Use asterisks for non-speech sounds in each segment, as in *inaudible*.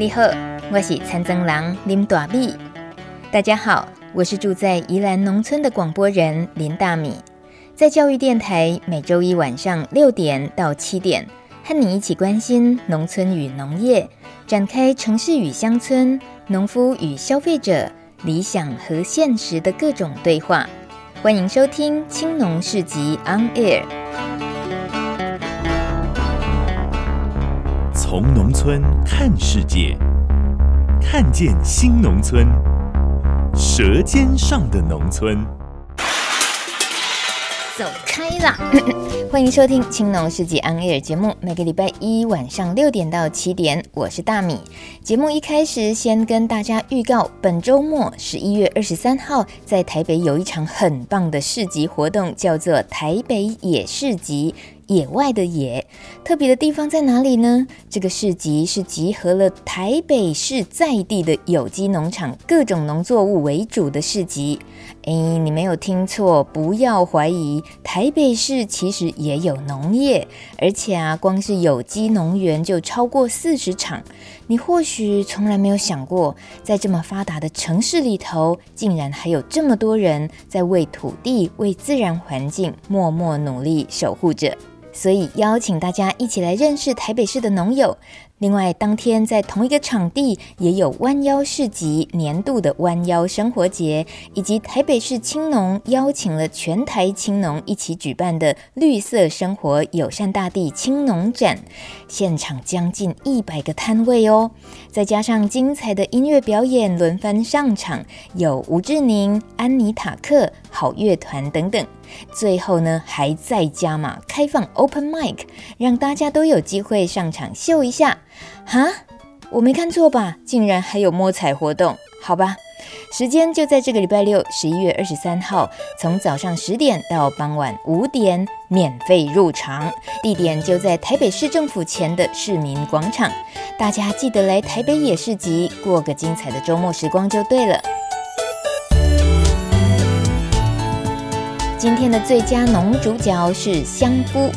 你好，我是参曾郎林大米。大家好，我是住在宜兰农村的广播人林大米，在教育电台每周一晚上六点到七点，和你一起关心农村与农业，展开城市与乡村、农夫与消费者、理想和现实的各种对话。欢迎收听青农市集 On Air。从农村看世界，看见新农村，舌尖上的农村。走开啦！*laughs* 欢迎收听青农市集 On Air 节目，每个礼拜一晚上六点到七点，我是大米。节目一开始先跟大家预告，本周末十一月二十三号在台北有一场很棒的市集活动，叫做台北野市集。野外的野，特别的地方在哪里呢？这个市集是集合了台北市在地的有机农场、各种农作物为主的市集。哎，你没有听错，不要怀疑，台北市其实也有农业，而且啊，光是有机农园就超过四十场。你或许从来没有想过，在这么发达的城市里头，竟然还有这么多人在为土地、为自然环境默默努力守护着。所以邀请大家一起来认识台北市的农友。另外，当天在同一个场地也有弯腰市集年度的弯腰生活节，以及台北市青农邀请了全台青农一起举办的绿色生活友善大地青农展，现场将近一百个摊位哦，再加上精彩的音乐表演轮番上场，有吴志宁、安妮塔克、好乐团等等。最后呢，还在加码开放 Open Mic，让大家都有机会上场秀一下。哈，我没看错吧？竟然还有摸彩活动？好吧，时间就在这个礼拜六，十一月二十三号，从早上十点到傍晚五点，免费入场。地点就在台北市政府前的市民广场。大家记得来台北野市集，过个精彩的周末时光就对了。今天的最佳农主角是香菇。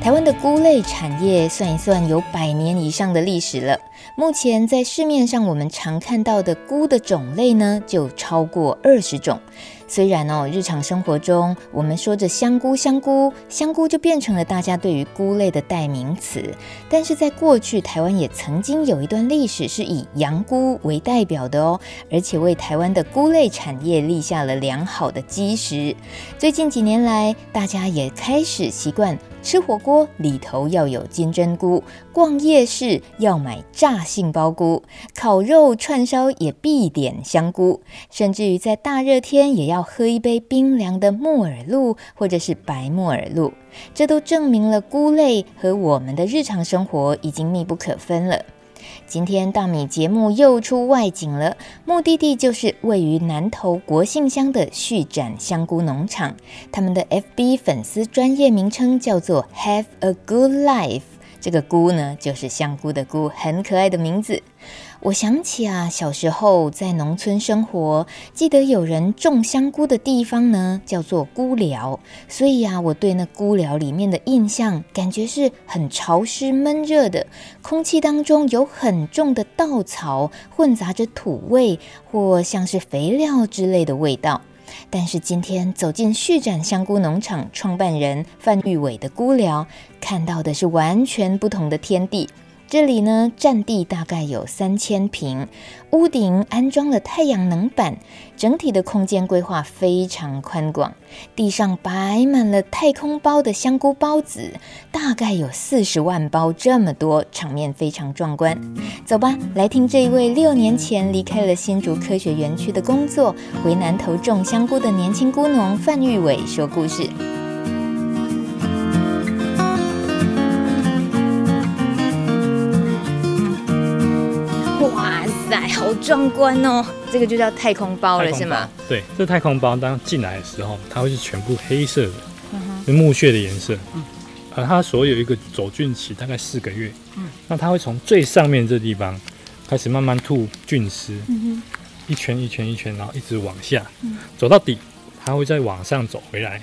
台湾的菇类产业算一算有百年以上的历史了。目前在市面上我们常看到的菇的种类呢，就超过二十种。虽然哦，日常生活中我们说着香菇，香菇，香菇就变成了大家对于菇类的代名词，但是在过去，台湾也曾经有一段历史是以洋菇为代表的哦，而且为台湾的菇类产业立下了良好的基石。最近几年来，大家也开始习惯吃火锅里头要有金针菇，逛夜市要买炸杏鲍菇，烤肉串烧也必点香菇，甚至于在大热天也要。喝一杯冰凉的木耳露，或者是白木耳露，这都证明了菇类和我们的日常生活已经密不可分了。今天大米节目又出外景了，目的地就是位于南投国姓乡的续展香菇农场，他们的 FB 粉丝专业名称叫做 Have a Good Life，这个菇呢就是香菇的菇，很可爱的名字。我想起啊，小时候在农村生活，记得有人种香菇的地方呢，叫做菇寮。所以啊，我对那菇寮里面的印象，感觉是很潮湿闷热的，空气当中有很重的稻草，混杂着土味或像是肥料之类的味道。但是今天走进旭展香菇农场创办人范玉伟的菇寮，看到的是完全不同的天地。这里呢，占地大概有三千平，屋顶安装了太阳能板，整体的空间规划非常宽广。地上摆满了太空包的香菇包子，大概有四十万包这么多，场面非常壮观。走吧，来听这一位六年前离开了新竹科学园区的工作，回南投种香菇的年轻菇农范玉伟说故事。好壮观哦！这个就叫太空包了，是吗？对，这太空包当进来的时候，它会是全部黑色的，嗯、是木屑的颜色。嗯，而它所有一个走菌期大概四个月。嗯，那它会从最上面这地方开始慢慢吐菌丝，嗯，一圈一圈一圈，然后一直往下，嗯，走到底，它会再往上走回来，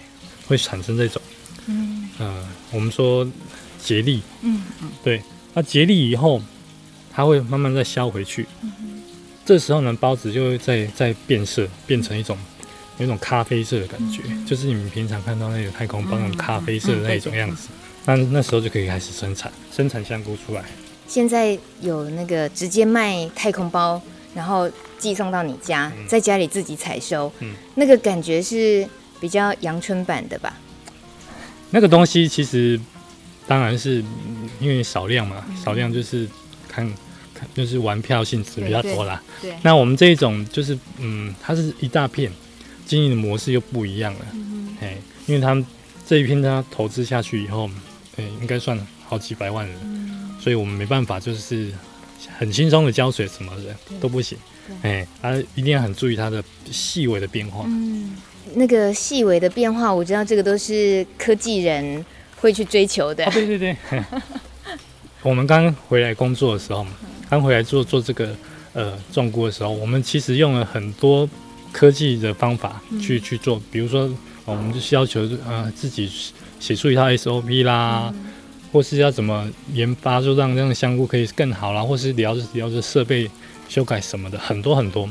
会产生这种，嗯，呃，我们说结粒，嗯嗯，对，那结粒以后。它会慢慢再消回去。嗯、这时候呢，包子就会在在变色，变成一种有一种咖啡色的感觉，嗯、就是你们平常看到那个太空包那种咖啡色的那种样子。那那时候就可以开始生产生产香菇出来。现在有那个直接卖太空包，然后寄送到你家，嗯、在家里自己采收，嗯、那个感觉是比较阳春版的吧？那个东西其实当然是因为少量嘛，嗯、少量就是看看就是玩票性质比较多啦。对，对对，那我们这一种就是嗯，它是一大片，经营的模式又不一样了。嗯哎，因为他们这一片他投资下去以后，哎，应该算好几百万人。嗯所以我们没办法，就是很轻松的浇水什么的都不行，哎，他一定要很注意它的细微的变化。嗯，那个细微的变化，我知道这个都是科技人会去追求的。哦、对对对，*laughs* 我们刚回来工作的时候，刚回来做做这个呃种菇的时候，我们其实用了很多科技的方法去、嗯、去做，比如说、哦、我们就是要求呃自己写出一套 SOP 啦。嗯或是要怎么研发，就让这样的香菇可以更好啦，或是聊着聊着设备修改什么的，很多很多。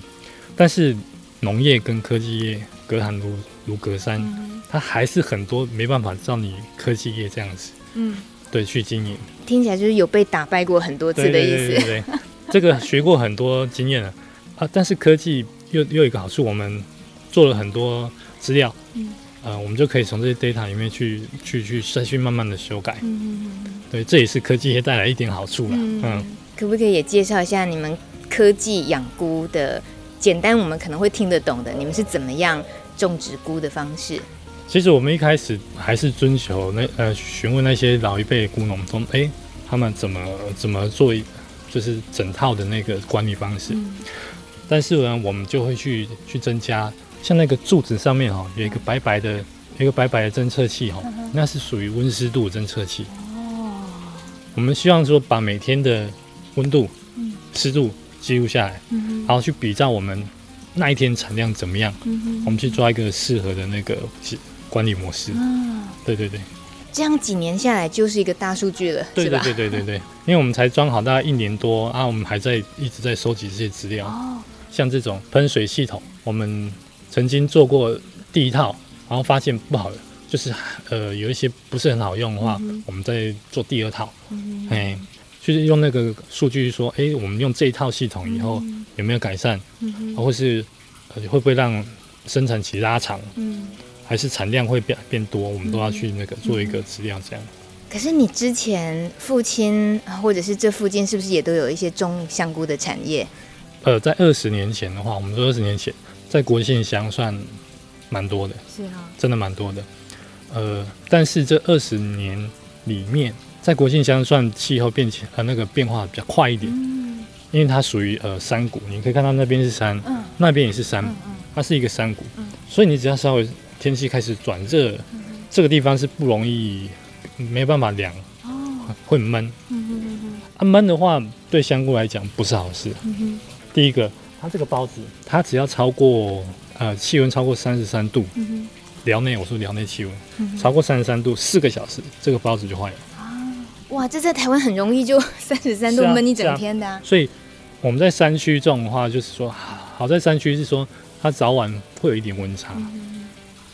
但是农业跟科技业隔行如如隔山，嗯、它还是很多没办法照你科技业这样子，嗯，对，去经营。听起来就是有被打败过很多次的意思。对对对，对，*laughs* 这个学过很多经验了啊。但是科技又又有一个好处，我们做了很多资料。嗯呃，我们就可以从这些 data 里面去去去再去慢慢的修改。嗯，对，这也是科技也带来一点好处了。嗯，嗯，可不可以也介绍一下你们科技养菇的简单，我们可能会听得懂的，你们是怎么样种植菇的方式？其实我们一开始还是遵求那呃询问那些老一辈的菇农，说哎他们怎么怎么做，就是整套的那个管理方式。嗯，但是呢，我们就会去去增加。像那个柱子上面哈，有一个白白的，有一个白白的侦测器哈，那是属于温湿度侦测器。哦。我们希望说把每天的温度、湿度记录下来，然后去比照我们那一天产量怎么样，我们去抓一个适合的那个管理模式。嗯对对对。这样几年下来就是一个大数据了，对对对对对对。因为我们才装好大概一年多啊，我们还在一直在收集这些资料。哦。像这种喷水系统，我们。曾经做过第一套，然后发现不好的，就是呃有一些不是很好用的话，嗯、我们再做第二套，嗯，哎，就是用那个数据说，哎，我们用这一套系统以后有没有改善，嗯哼，或是呃会不会让生产期拉长，嗯，还是产量会变变多，我们都要去那个做一个质量这样。可是你之前父亲或者是这附近是不是也都有一些种香菇的产业？呃，在二十年前的话，我们说二十年前。在国姓乡算蛮多的，是啊，真的蛮多的。呃，但是这二十年里面，在国姓乡算气候变迁呃那个变化比较快一点，嗯，因为它属于呃山谷，你可以看到那边是山，嗯，那边也是山，嗯嗯，它是一个山谷，嗯，所以你只要稍微天气开始转热，嗯，这个地方是不容易没办法凉，哦，会闷，啊闷的话对香菇来讲不是好事，嗯哼，第一个。它这个包子，它只要超过呃气温超过三十三度，寮内、嗯、哼我说寮内气温、超过三十三度四个小时，这个包子就坏了。啊，哇，这在台湾很容易就 *laughs* 三十三度闷一整天的、啊啊啊。所以我们在山区种的话，就是说好在山区是说它早晚会有一点温差。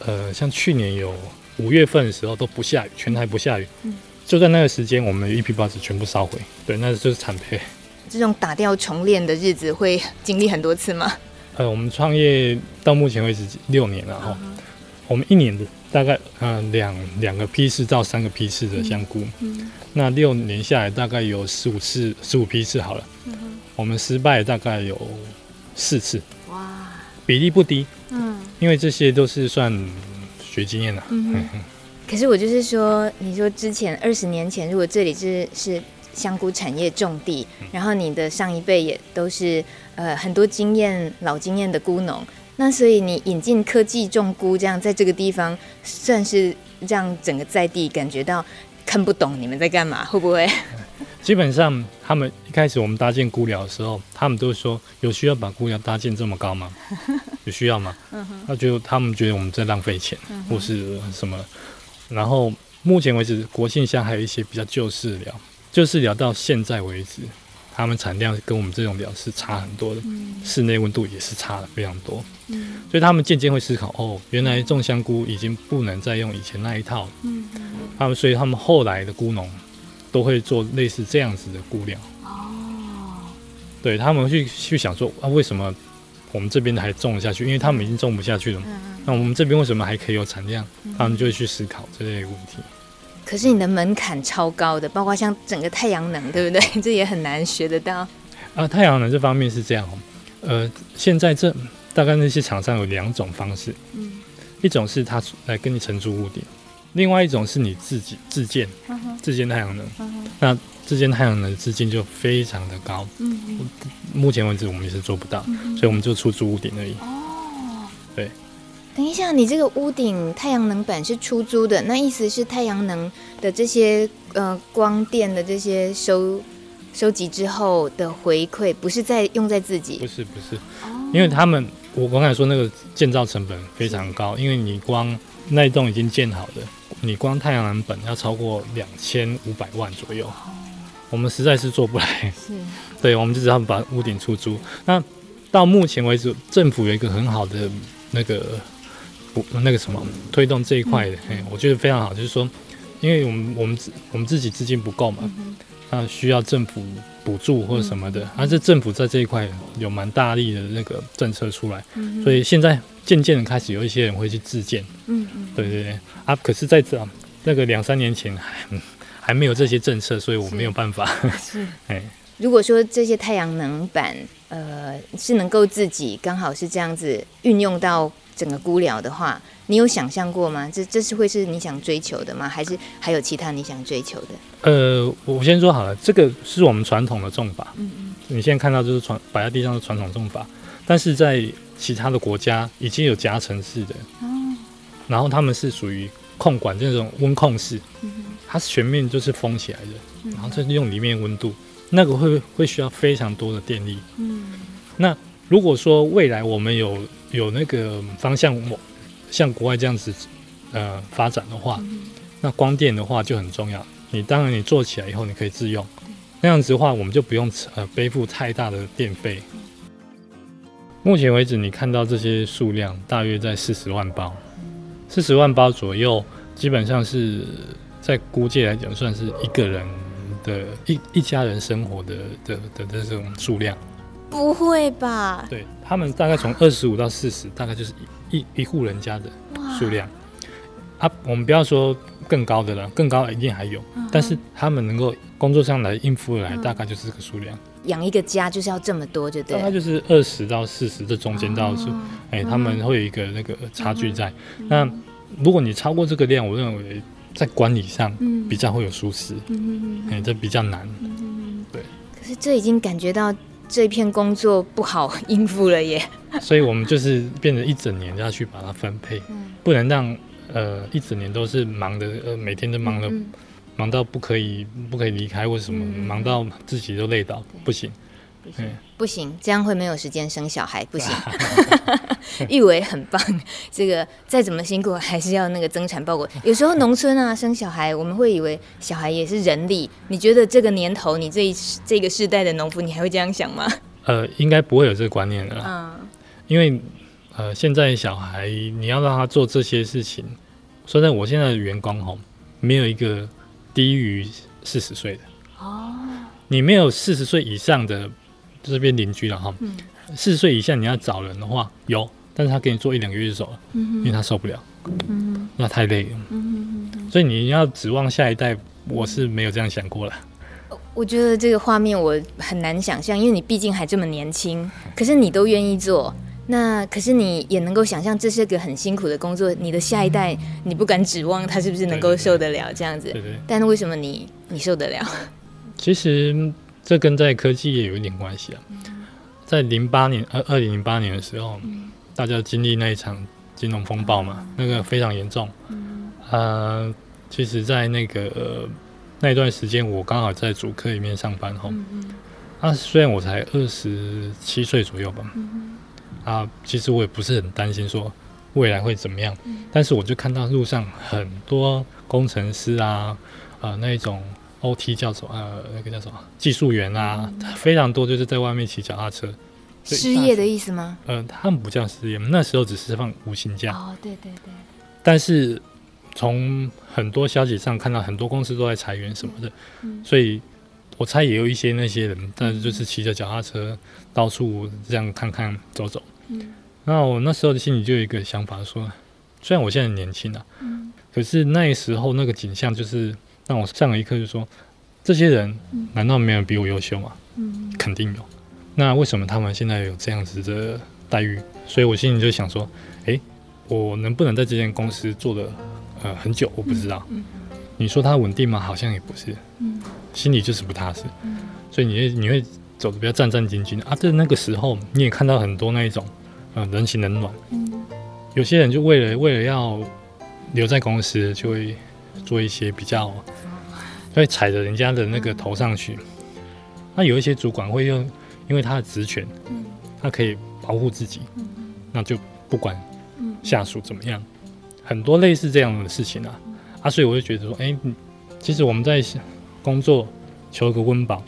呃，像去年有五月份的时候都不下雨，全台不下雨，嗯、就在那个时间，我们的一批孢子全部烧毁。对，那就是惨赔。这种打掉重练的日子会经历很多次吗？呃，我们创业到目前为止六年了哈，uh. 我们一年的大概呃两两个批次到三个批次的香菇，嗯嗯、那六年下来大概有十五次十五批次好了，嗯、我们失败大概有四次，哇，比例不低，嗯，因为这些都是算学经验了，嗯哼，*laughs* 可是我就是说，你说之前二十年前，如果这里是是。香菇产业重地，然后你的上一辈也都是呃很多经验老经验的菇农，那所以你引进科技种菇，这样在这个地方算是让整个在地感觉到看不懂你们在干嘛，会不会？*laughs* 基本上他们一开始我们搭建菇寮的时候，他们都说有需要把菇寮搭建这么高吗？有需要吗？他觉得他们觉得我们在浪费钱或是什么，然后目前为止国庆乡还有一些比较旧式的寮。就是聊到现在为止，他们产量跟我们这种鸟是差很多的，嗯、室内温度也是差的非常多，嗯、所以他们渐渐会思考，哦，原来种香菇已经不能再用以前那一套，嗯，他们所以他们后来的菇农都会做类似这样子的菇料，哦，对他们去去想说啊，为什么我们这边还种下去？因为他们已经种不下去了，嗯、那我们这边为什么还可以有产量？嗯、他们就会去思考这类问题。可是你的门槛超高的，包括像整个太阳能，对不对？*laughs* 这也很难学得到。啊，太阳能这方面是这样哦，呃，现在这大概那些厂商有两种方式，嗯，一种是他来跟你承租屋顶，另外一种是你自己自建，自建太阳能。那自建太阳能的资金就非常的高，嗯哼，目前为止我们也是做不到，所以我们就出租屋顶而已。哦，对。等一下，你这个屋顶太阳能板是出租的，那意思是太阳能的这些呃光电的这些收收集之后的回馈，不是在用在自己？不是不是，因为他们我刚才说那个建造成本非常高，因为你光那一栋已经建好的，你光太阳能板要超过两千五百万左右，我们实在是做不来。是，*laughs* 对，我们就只好把屋顶出租。那到目前为止，政府有一个很好的那个不。那个什么推动这一块的，哎、嗯，我觉得非常好。就是说，因为我们我们自我们自己资金不够嘛，嗯、哼需要政府补助或者什么的，而、嗯、这政府在这一块有蛮大力的那个政策出来，嗯、所以现在渐渐的开始有一些人会去自建。嗯嗯，对对对。啊，可是在这那个两三年前还还没有这些政策，所以我没有办法。是。*laughs* 哎，如果说这些太阳能板，呃，是能够自己刚好是这样子运用到。整个菇寮的话，你有想象过吗？这这是会是你想追求的吗？还是还有其他你想追求的？呃，我先说好了，这个是我们传统的种法。嗯嗯。你现在看到就是传摆在地上的传统种法，但是在其他的国家已经有夹层式的。哦。然后他们是属于控管这种温控式。它全面就是封起来的，然后再用里面温度，那个会会需要非常多的电力。嗯。那如果说未来我们有有那个方向，像国外这样子，呃，发展的话，嗯、那光电的话就很重要。你当然你做起来以后，你可以自用，那样子的话，我们就不用呃背负太大的电费。目前为止，你看到这些数量大约在四十万包，四十万包左右，基本上是在估计来讲，算是一个人的一一家人生活的的的的这种数量。不会吧？对，他们大概从二十五到四十，大概就是一一一户人家的数量。啊，我们不要说更高的了，更高一定还有，嗯、但是他们能够工作上来应付来，大概就是这个数量。养一个家就是要这么多，就对。大概就是二十到四十这中间到数，哎、哦欸，他们会有一个那个差距在。嗯、那如果你超过这个量，我认为在管理上比较会有疏失，哎、嗯欸，这比较难。嗯、对。可是这已经感觉到。这一片工作不好应付了耶，*laughs* 所以我们就是变成一整年要去把它分配，嗯、不能让呃一整年都是忙的，呃每天都忙的，忙到不可以不可以离开或者什么，嗯、忙到自己都累倒，对不行。不行，这样会没有时间生小孩，不行。*laughs* *laughs* 玉维很棒，这个再怎么辛苦，还是要那个增产报国。*laughs* 有时候农村啊，生小孩，我们会以为小孩也是人力。你觉得这个年头，你这一这个世代的农夫，你还会这样想吗？呃，应该不会有这个观念了。嗯，因为呃，现在小孩你要让他做这些事情，说在我现在的员工吼，没有一个低于四十岁的。哦，你没有四十岁以上的。这边邻居了哈，四十岁以下你要找人的话有，但是他给你做一两个月就走了，嗯、因为他受不了，嗯、那太累了，嗯、所以你要指望下一代，我是没有这样想过了。我觉得这个画面我很难想象，因为你毕竟还这么年轻，可是你都愿意做，那可是你也能够想象这是个很辛苦的工作，你的下一代你不敢指望他是不是能够受得了这样子，对对对，但是为什么你你受得了？其实。这跟在科技也有一点关系啊，在零八年，二二零零八年的时候，大家经历那一场金融风暴嘛，那个非常严重。呃，其实，在那个、呃、那一段时间，我刚好在主科里面上班吼。啊，虽然我才二十七岁左右吧，啊，其实我也不是很担心说未来会怎么样，但是我就看到路上很多工程师啊，啊、呃，那种。OT 叫做呃那个叫什么技术员啊，嗯、非常多就是在外面骑脚踏车。失业的意思吗？呃，他们不叫失业，那时候只是放无薪假。哦，对对对。但是从很多消息上看到，很多公司都在裁员什么的，嗯、所以我猜也有一些那些人，但是就是骑着脚踏车到处这样看看走走。嗯。那我那时候的心里就有一个想法说，虽然我现在很年轻啊，嗯，可是那时候那个景象就是让我上了一课，就说这些人难道没有人比我优秀吗？嗯，肯定有。那为什么他们现在有这样子的待遇？所以我心里就想说，诶、欸，我能不能在这间公司做的呃很久？我不知道。嗯嗯、你说它稳定吗？好像也不是。嗯、心里就是不踏实。嗯、所以你会你会走的比较战战兢兢啊。在那个时候，你也看到很多那一种呃人情冷暖。嗯、有些人就为了为了要留在公司，就会做一些比较，会踩着人家的那个头上去。嗯、那有一些主管会用。因为他的职权，他可以保护自己，那就不管下属怎么样，很多类似这样的事情啊，啊，所以我就觉得说，哎，其实我们在工作求个温饱，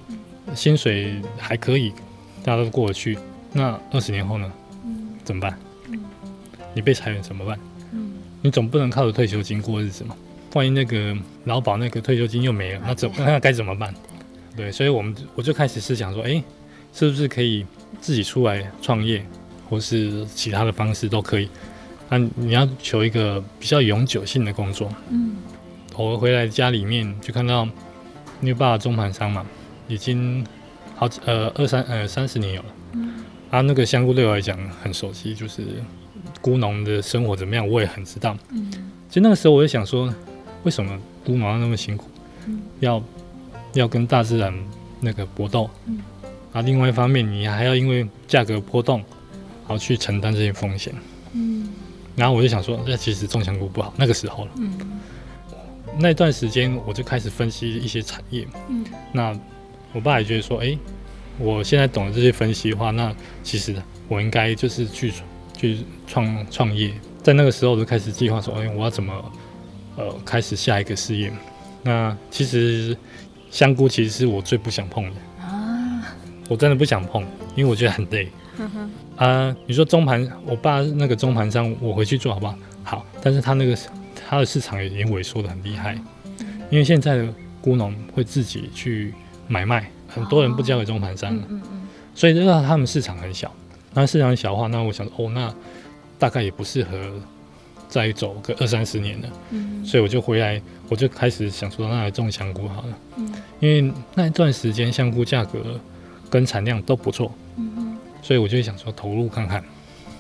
薪水还可以，大家都过得去，那二十年后呢，怎么办？你被裁员怎么办？你总不能靠着退休金过日子嘛？万一那个劳保那个退休金又没了，那怎那该怎么办？对，所以我们我就开始是想说，哎。是不是可以自己出来创业，或是其他的方式都可以？那你要求一个比较永久性的工作。嗯，我回来家里面就看到，因为爸爸中盘商嘛，已经好呃二三呃三十年有了。嗯，啊，那个香菇对我来讲很熟悉，就是菇农的生活怎么样，我也很知道。嗯，其实那个时候我就想说，为什么菇农要那么辛苦？嗯，要要跟大自然那个搏斗。嗯。啊，另外一方面，你还要因为价格波动，然后去承担这些风险。嗯。然后我就想说，那其实种香菇不好，那个时候了。嗯。那段时间我就开始分析一些产业。嗯。那我爸也觉得说，哎、欸，我现在懂了这些分析的话，那其实我应该就是去去创创业。在那个时候，我就开始计划说，哎、欸，我要怎么呃开始下一个事业？那其实香菇其实是我最不想碰的啊。我真的不想碰，因为我觉得很累。嗯哼。啊，你说中盘，我爸那个中盘商，我回去做好不好？好，但是他那个他的市场已经萎缩的很厉害，因为现在的菇农会自己去买卖，很多人不交给中盘商了。嗯嗯。所以这个他们市场很小，那市场小的话，那我想说，哦，那大概也不适合再走个二三十年了。嗯。所以我就回来，我就开始想说，那来种香菇好了。嗯。因为那一段时间香菇价格。跟产量都不错，嗯哼，所以我就想说投入看看。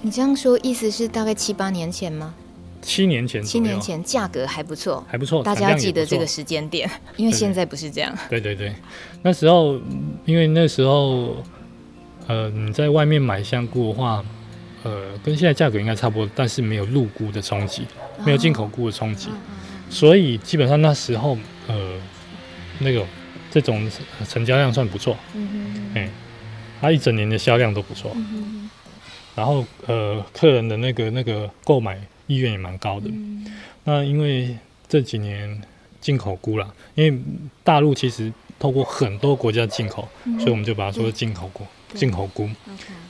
你这样说意思是大概七八年前吗？七年前，七年前价格还不错，还不错。大家要记得这个时间点，因为现在不是这样。对 *laughs* 对对，那时候因为那时候，呃，你在外面买香菇的话，呃，跟现在价格应该差不多，但是没有入菇的冲击，没有进口菇的冲击，哦、所以基本上那时候，呃，那个。这种成交量算不错，嗯它一整年的销量都不错，然后呃，客人的那个那个购买意愿也蛮高的。嗯、那因为这几年进口菇啦，因为大陆其实透过很多国家进口，嗯、所以我们就把它说是进口菇，进口菇，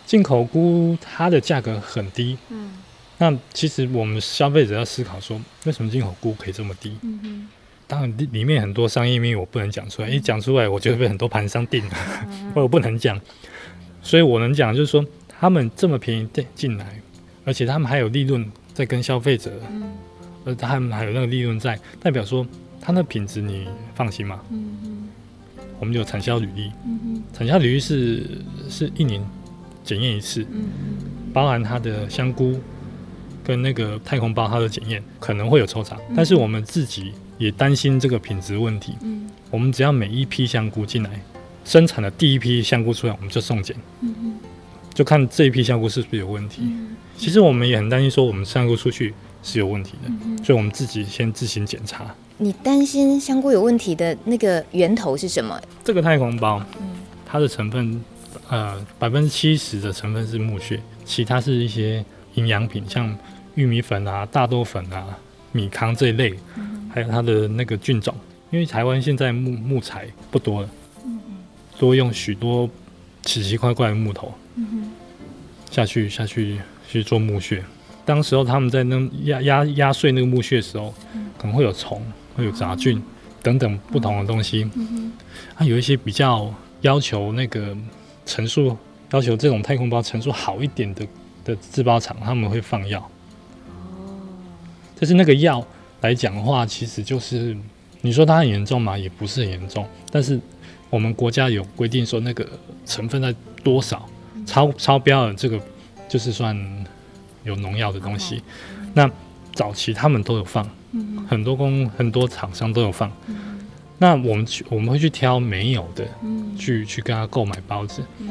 进口菇它的价格很低，嗯，那其实我们消费者要思考说，为什么进口菇可以这么低？嗯哼。当然，里面很多商业秘密我不能讲出来，一讲出来我就会被很多盘商定了，*laughs* 我不能讲。所以我能讲就是说，他们这么便宜进进来，而且他们还有利润在跟消费者，而他们还有那个利润在，代表说他那品质你放心吗？我们有产销履历，产销履历是是一年检验一次，包含它的香菇跟那个太空包它的检验可能会有抽查，但是我们自己。也担心这个品质问题。嗯，我们只要每一批香菇进来，生产的第一批香菇出来，我们就送检。嗯，就看这一批香菇是不是有问题。嗯，其实我们也很担心，说我们香菇出去是有问题的，嗯，所以我们自己先自行检查。你担心香菇有问题的那个源头是什么？这个太空包，嗯，它的成分，呃，百分之七十的成分是木屑，其他是一些营养品，像玉米粉啊、大豆粉啊、米糠这一类。嗯还有它的那个菌种，因为台湾现在木木材不多了，多用许多奇奇怪怪的木头，下去下去去做墓穴。当时候他们在那压压压碎那个木屑的时候，可能会有虫，会有杂菌等等不同的东西。它有一些比较要求那个层数，要求这种太空包层数好一点的的制包厂，他们会放药。但是那个药来讲的话，其实就是你说它很严重嘛，也不是很严重。但是我们国家有规定说那个成分在多少，超超标了，这个就是算。有农药的东西，那早期他们都有放，嗯、很多工很多厂商都有放。嗯、那我们去我们会去挑没有的，嗯、去去跟他购买包子。嗯、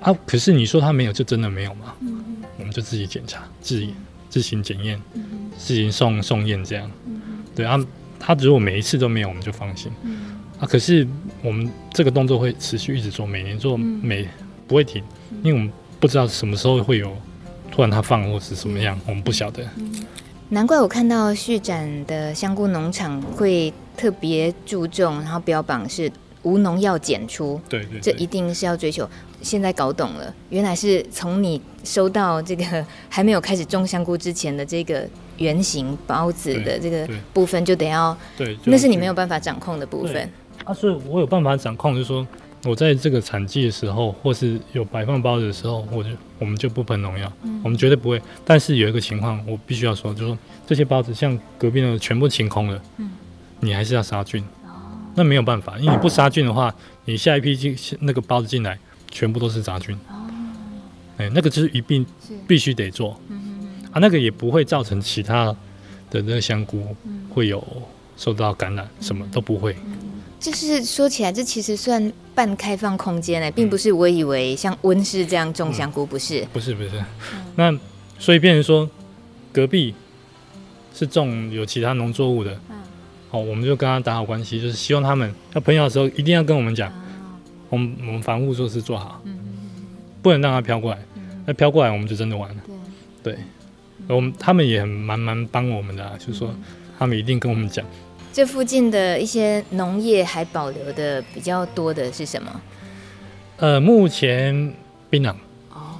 啊，可是你说他没有，就真的没有吗？嗯、我们就自己检查，自己自行检验，嗯、自行送送验这样。嗯、对啊，他如果每一次都没有，我们就放心。嗯、啊，可是我们这个动作会持续一直做，每年做，每不会停，因为我们不知道什么时候会有。不管他放或是什么样，我们不晓得。难怪我看到续展的香菇农场会特别注重，然后标榜是无农药检出。对，对对，这一定是要追求。现在搞懂了，原来是从你收到这个还没有开始种香菇之前的这个圆形包子的这个部分，就得要对，那是你没有办法掌控的部分。啊，所以我有办法掌控，就是说。我在这个产季的时候，或是有摆放包子的时候，我就我们就不喷农药，嗯、我们绝对不会。但是有一个情况，我必须要说，就是说这些包子像隔壁的全部清空了，嗯、你还是要杀菌。哦、那没有办法，因为你不杀菌的话，你下一批进那个包子进来，全部都是杂菌。哦，哎，那个就是一并必须得做。嗯嗯啊，那个也不会造成其他的那个香菇会有受到感染，什么都不会。就是说起来，这其实算半开放空间呢，并不是我以为像温室这样种香菇，不是？不是不是。那所以变成说，隔壁是种有其他农作物的，好，我们就跟他打好关系，就是希望他们要喷药的时候一定要跟我们讲，我们我们防护措施做好，不能让它飘过来，那飘过来我们就真的完了。对，我们他们也很蛮蛮帮我们的，就是说他们一定跟我们讲。这附近的一些农业还保留的比较多的是什么？呃，目前槟榔。哦，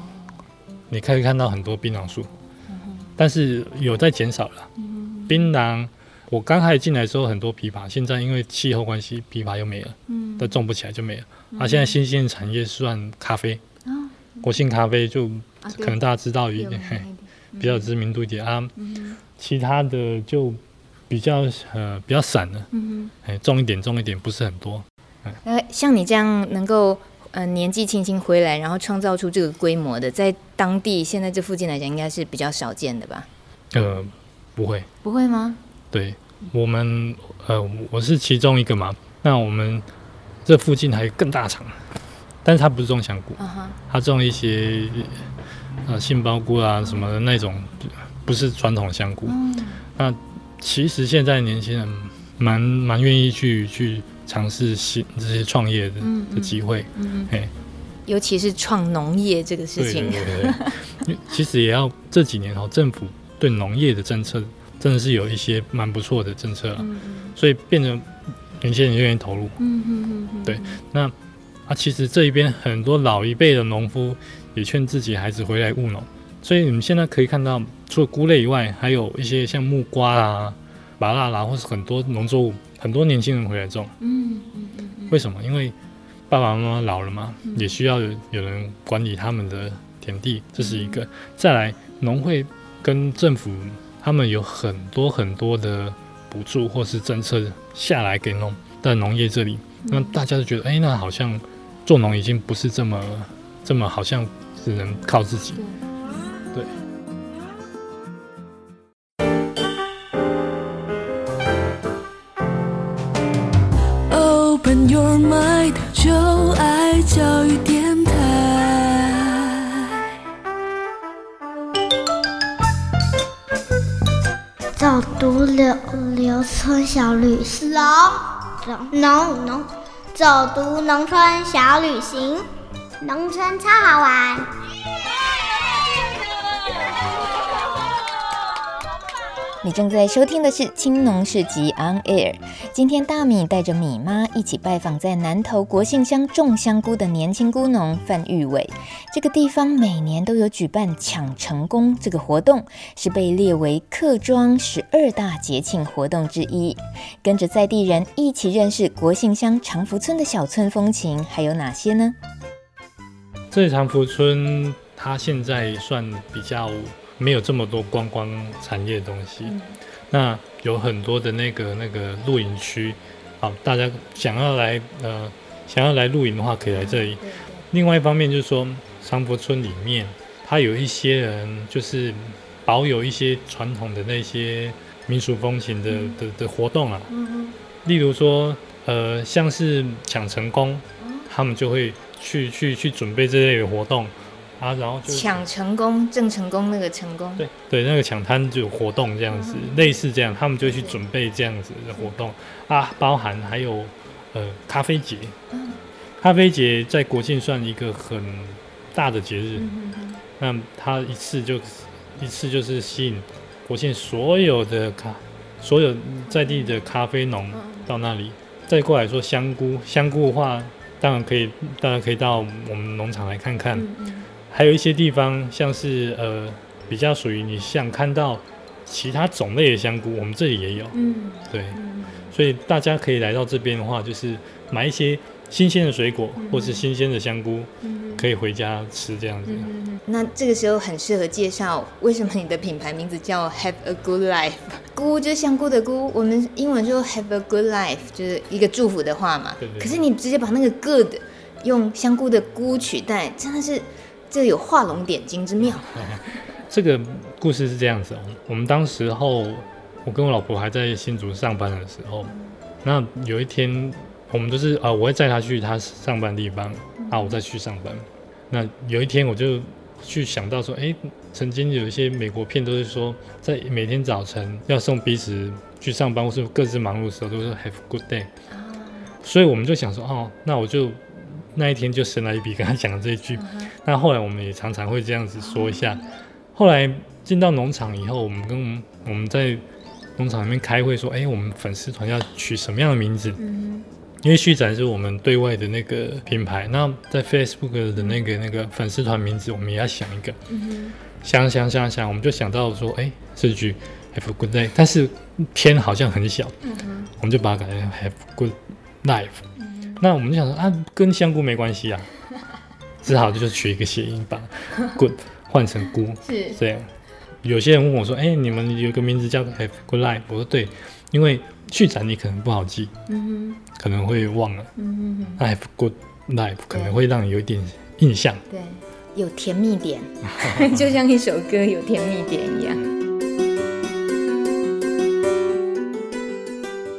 你可以看到很多槟榔树，嗯、但是有在减少了。嗯、槟榔，我刚开始进来的时候很多枇杷，现在因为气候关系，枇杷又没了，嗯，都种不起来就没了。嗯、啊，现在新兴产业算咖啡，嗯、国信咖啡就可能大家知道一点，嘿 *laughs* 比较知名度一点。啊，其他的就。比较呃比较散的，嗯哼，哎，种一点种一点不是很多，呃，像你这样能够呃年纪轻轻回来，然后创造出这个规模的，在当地现在这附近来讲，应该是比较少见的吧？呃，不会，不会吗？对，我们呃我是其中一个嘛，那我们这附近还有更大厂，但是他不是种香菇，他、uh huh. 种一些呃杏鲍菇啊什么的那种，不是传统香菇，嗯、那。其实现在年轻人蛮蛮愿意去去尝试新这些创业的的机会，嗯，嘿，尤其是创农业这个事情，对对对，*laughs* 其实也要这几年哦，政府对农业的政策真的是有一些蛮不错的政策啊，所以变成年轻人愿意投入，嗯嗯嗯，对，那啊，其实这一边很多老一辈的农夫也劝自己孩子回来务农。所以你们现在可以看到，除了菇类以外，还有一些像木瓜啦、麻辣啦，或是很多农作物，很多年轻人回来种。嗯嗯嗯。为什么？因为爸爸妈妈老了嘛，也需要有有人管理他们的田地，这是一个。再来，农会跟政府他们有很多很多的补助或是政策下来给农在农业这里，那大家就觉得，哎，那好像做农已经不是这么这么，好像只能靠自己。就爱教育电台。走读刘刘村小旅行，农农农，走读农村小旅行，农村超好玩。你正在收听的是《青农市集 On Air》。今天大米带着米妈一起拜访在南投国姓乡种香菇的年轻菇农范玉伟。这个地方每年都有举办抢成功这个活动，是被列为客庄十二大节庆活动之一。跟着在地人一起认识国姓乡长福村的小村风情，还有哪些呢？这长福村它现在算比较。没有这么多观光产业的东西，嗯、那有很多的那个那个露营区，好，大家想要来呃想要来露营的话，可以来这里。嗯、另外一方面就是说，长福村里面，它有一些人就是保有一些传统的那些民俗风情的、嗯、的的、活动啊，嗯、例如说呃像是抢成功，嗯、他们就会去去去准备这类的活动。啊，然后就抢成功，郑成功那个成功，对对，那个抢滩就有活动这样子，嗯、类似这样，他们就去准备这样子的活动。啊，包含还有呃咖啡节，嗯、咖啡节在国庆算一个很大的节日，那他一次就一次就是吸引国庆所有的咖，所有在地的咖啡农到那里，嗯、再过来说香菇，香菇的话当然可以，当然可以到我们农场来看看。还有一些地方，像是呃，比较属于你想看到其他种类的香菇，我们这里也有。嗯，对，嗯、所以大家可以来到这边的话，就是买一些新鲜的水果，嗯、或是新鲜的香菇，嗯、可以回家吃这样子。嗯、那这个时候很适合介绍，为什么你的品牌名字叫 Have a Good Life？*laughs* 菇就是香菇的菇，我们英文说 Have a Good Life，就是一个祝福的话嘛。对对对。可是你直接把那个 Good 用香菇的菇取代，真的是。这有画龙点睛之妙。*laughs* 这个故事是这样子哦，我们当时候，我跟我老婆还在新竹上班的时候，那有一天，我们都是啊，我会载她去她上班的地方，啊，我再去上班。那有一天，我就去想到说，哎，曾经有一些美国片都是说，在每天早晨要送彼此去上班或是各自忙碌的时候，都是 Have good day。所以我们就想说，哦，那我就。那一天就神来一笔，跟他讲了这一句。Uh. 那后来我们也常常会这样子说一下。Uh. 后来进到农场以后，我们跟我们在农场里面开会说：“哎、欸，我们粉丝团要取什么样的名字？” uh. 因为续展是我们对外的那个品牌。那在 Facebook 的那个那个粉丝团名字，我们也要想一个。Uh. 想想想想，我们就想到说：“哎、欸，这句 Have a good day。”但是天好像很小，uh. 我们就把它改成 Have good life。那我们就想说啊，跟香菇没关系啊，*laughs* 只好就取一个谐音，把 good *laughs* 换成菇，是这样。有些人问我说，哎、欸，你们有个名字叫 Have Good Life，我说对，因为续展你可能不好记，嗯哼，可能会忘了，嗯哼，Have Good Life 可能会让你有一点印象，对，有甜蜜点，*laughs* 就像一首歌有甜蜜点一样。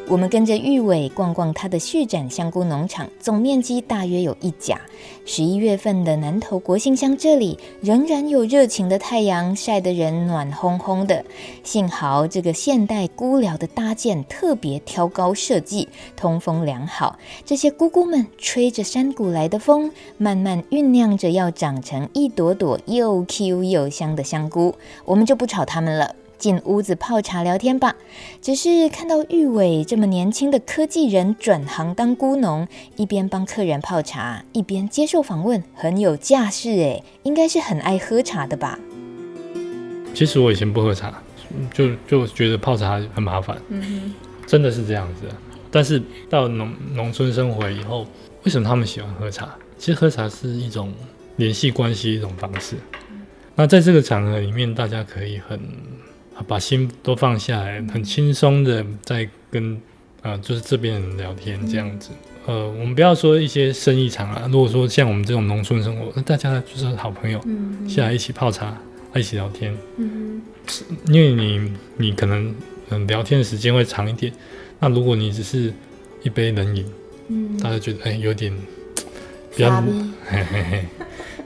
我们跟着玉伟逛逛他的续展香菇农场，总面积大约有一甲。十一月份的南投国姓乡这里仍然有热情的太阳晒得人暖烘烘的。幸好这个现代菇寮的搭建特别挑高设计，通风良好。这些菇菇们吹着山谷来的风，慢慢酝酿着要长成一朵朵又 Q 又香的香菇。我们就不吵他们了。进屋子泡茶聊天吧。只是看到玉伟这么年轻的科技人转行当孤农，一边帮客人泡茶，一边接受访问，很有架势诶，应该是很爱喝茶的吧？其实我以前不喝茶，就就觉得泡茶很麻烦。嗯哼，真的是这样子。但是到农农村生活以后，为什么他们喜欢喝茶？其实喝茶是一种联系关系一种方式。那在这个场合里面，大家可以很。把心都放下来，很轻松的在跟啊、呃，就是这边人聊天这样子。呃，我们不要说一些生意场啊，如果说像我们这种农村生活，那大家就是好朋友，嗯下来一起泡茶，一起聊天。嗯，因为你你可能嗯聊天的时间会长一点，那如果你只是一杯冷饮，嗯，大家觉得哎、欸、有点比较，嘿嘿嘿。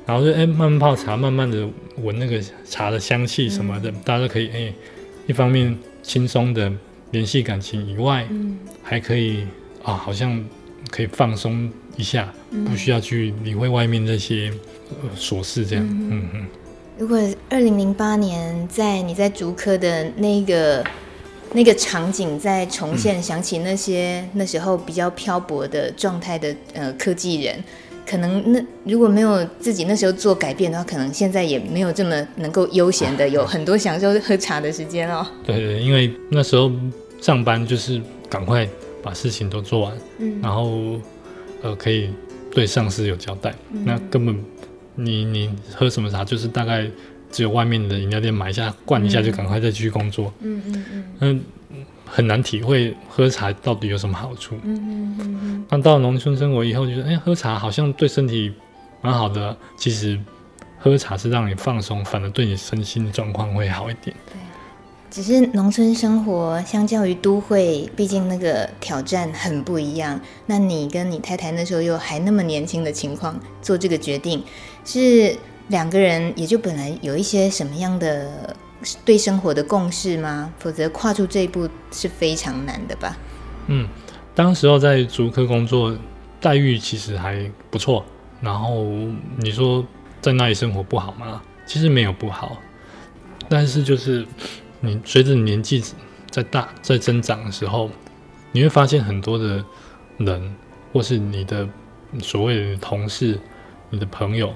然后就哎、欸，慢慢泡茶，慢慢的闻那个茶的香气什么的，嗯、大家都可以哎、欸，一方面轻松的联系感情以外，嗯、还可以啊，好像可以放松一下，嗯、不需要去理会外面那些琐事这样。嗯嗯。如果二零零八年在你在竹科的那个那个场景再重现，想起那些那时候比较漂泊的状态的呃科技人，可能那如果没有自己那时候做改变的话，可能现在也没有这么能够悠闲的有很多享受喝茶的时间哦。对对，因为那时候上班就是赶快把事情都做完，嗯，然后呃可以对上司有交代，嗯、那根本你你喝什么茶就是大概。只有外面的饮料店买一下灌一下就赶快再继续工作，嗯嗯嗯，嗯，很难体会喝茶到底有什么好处，嗯嗯嗯，那到农村生活以后，就得哎，喝茶好像对身体蛮好的。其实喝茶是让你放松，反而对你身心状况会好一点。对，只是农村生活相较于都会，毕竟那个挑战很不一样。那你跟你太太那时候又还那么年轻的情况做这个决定是？两个人也就本来有一些什么样的对生活的共识吗？否则跨出这一步是非常难的吧。嗯，当时候在竹科工作，待遇其实还不错。然后你说在那里生活不好吗？其实没有不好，但是就是你随着年纪在大在增长的时候，你会发现很多的人，或是你的所谓的同事、你的朋友。